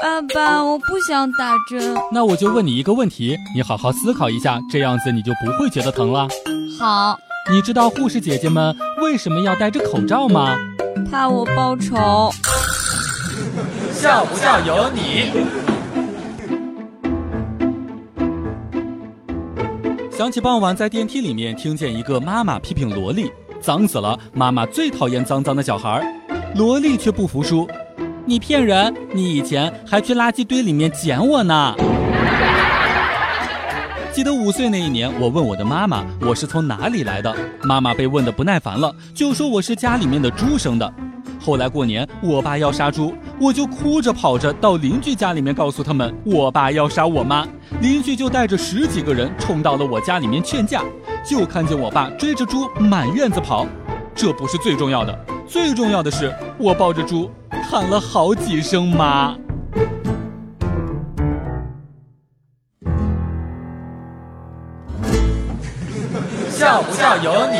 爸爸，我不想打针。那我就问你一个问题，你好好思考一下，这样子你就不会觉得疼了。好，你知道护士姐姐们为什么要戴着口罩吗？怕我报仇。笑不笑由你。想起傍晚在电梯里面听见一个妈妈批评萝莉脏死了，妈妈最讨厌脏脏的小孩，萝莉却不服输。你骗人！你以前还去垃圾堆里面捡我呢。记得五岁那一年，我问我的妈妈我是从哪里来的，妈妈被问的不耐烦了，就说我是家里面的猪生的。后来过年，我爸要杀猪，我就哭着跑着到邻居家里面告诉他们我爸要杀我妈，邻居就带着十几个人冲到了我家里面劝架，就看见我爸追着猪满院子跑。这不是最重要的，最重要的是我抱着猪。喊了好几声妈，笑不笑由你。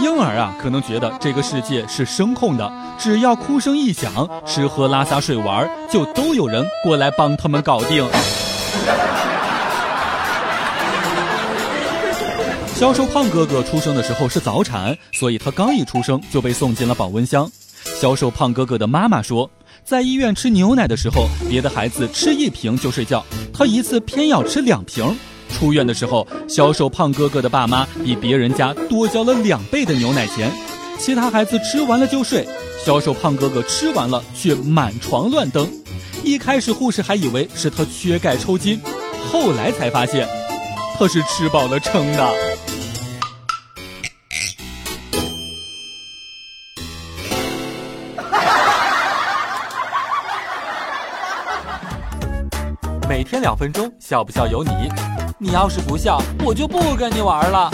婴儿啊，可能觉得这个世界是声控的，只要哭声一响，吃喝拉撒睡玩，就都有人过来帮他们搞定。销售胖哥哥出生的时候是早产，所以他刚一出生就被送进了保温箱。销售胖哥哥的妈妈说，在医院吃牛奶的时候，别的孩子吃一瓶就睡觉，他一次偏要吃两瓶。出院的时候，销售胖哥哥的爸妈比别人家多交了两倍的牛奶钱。其他孩子吃完了就睡，销售胖哥哥吃完了却满床乱蹬。一开始护士还以为是他缺钙抽筋，后来才发现，他是吃饱了撑的。每天两分钟，笑不笑由你。你要是不笑，我就不跟你玩了。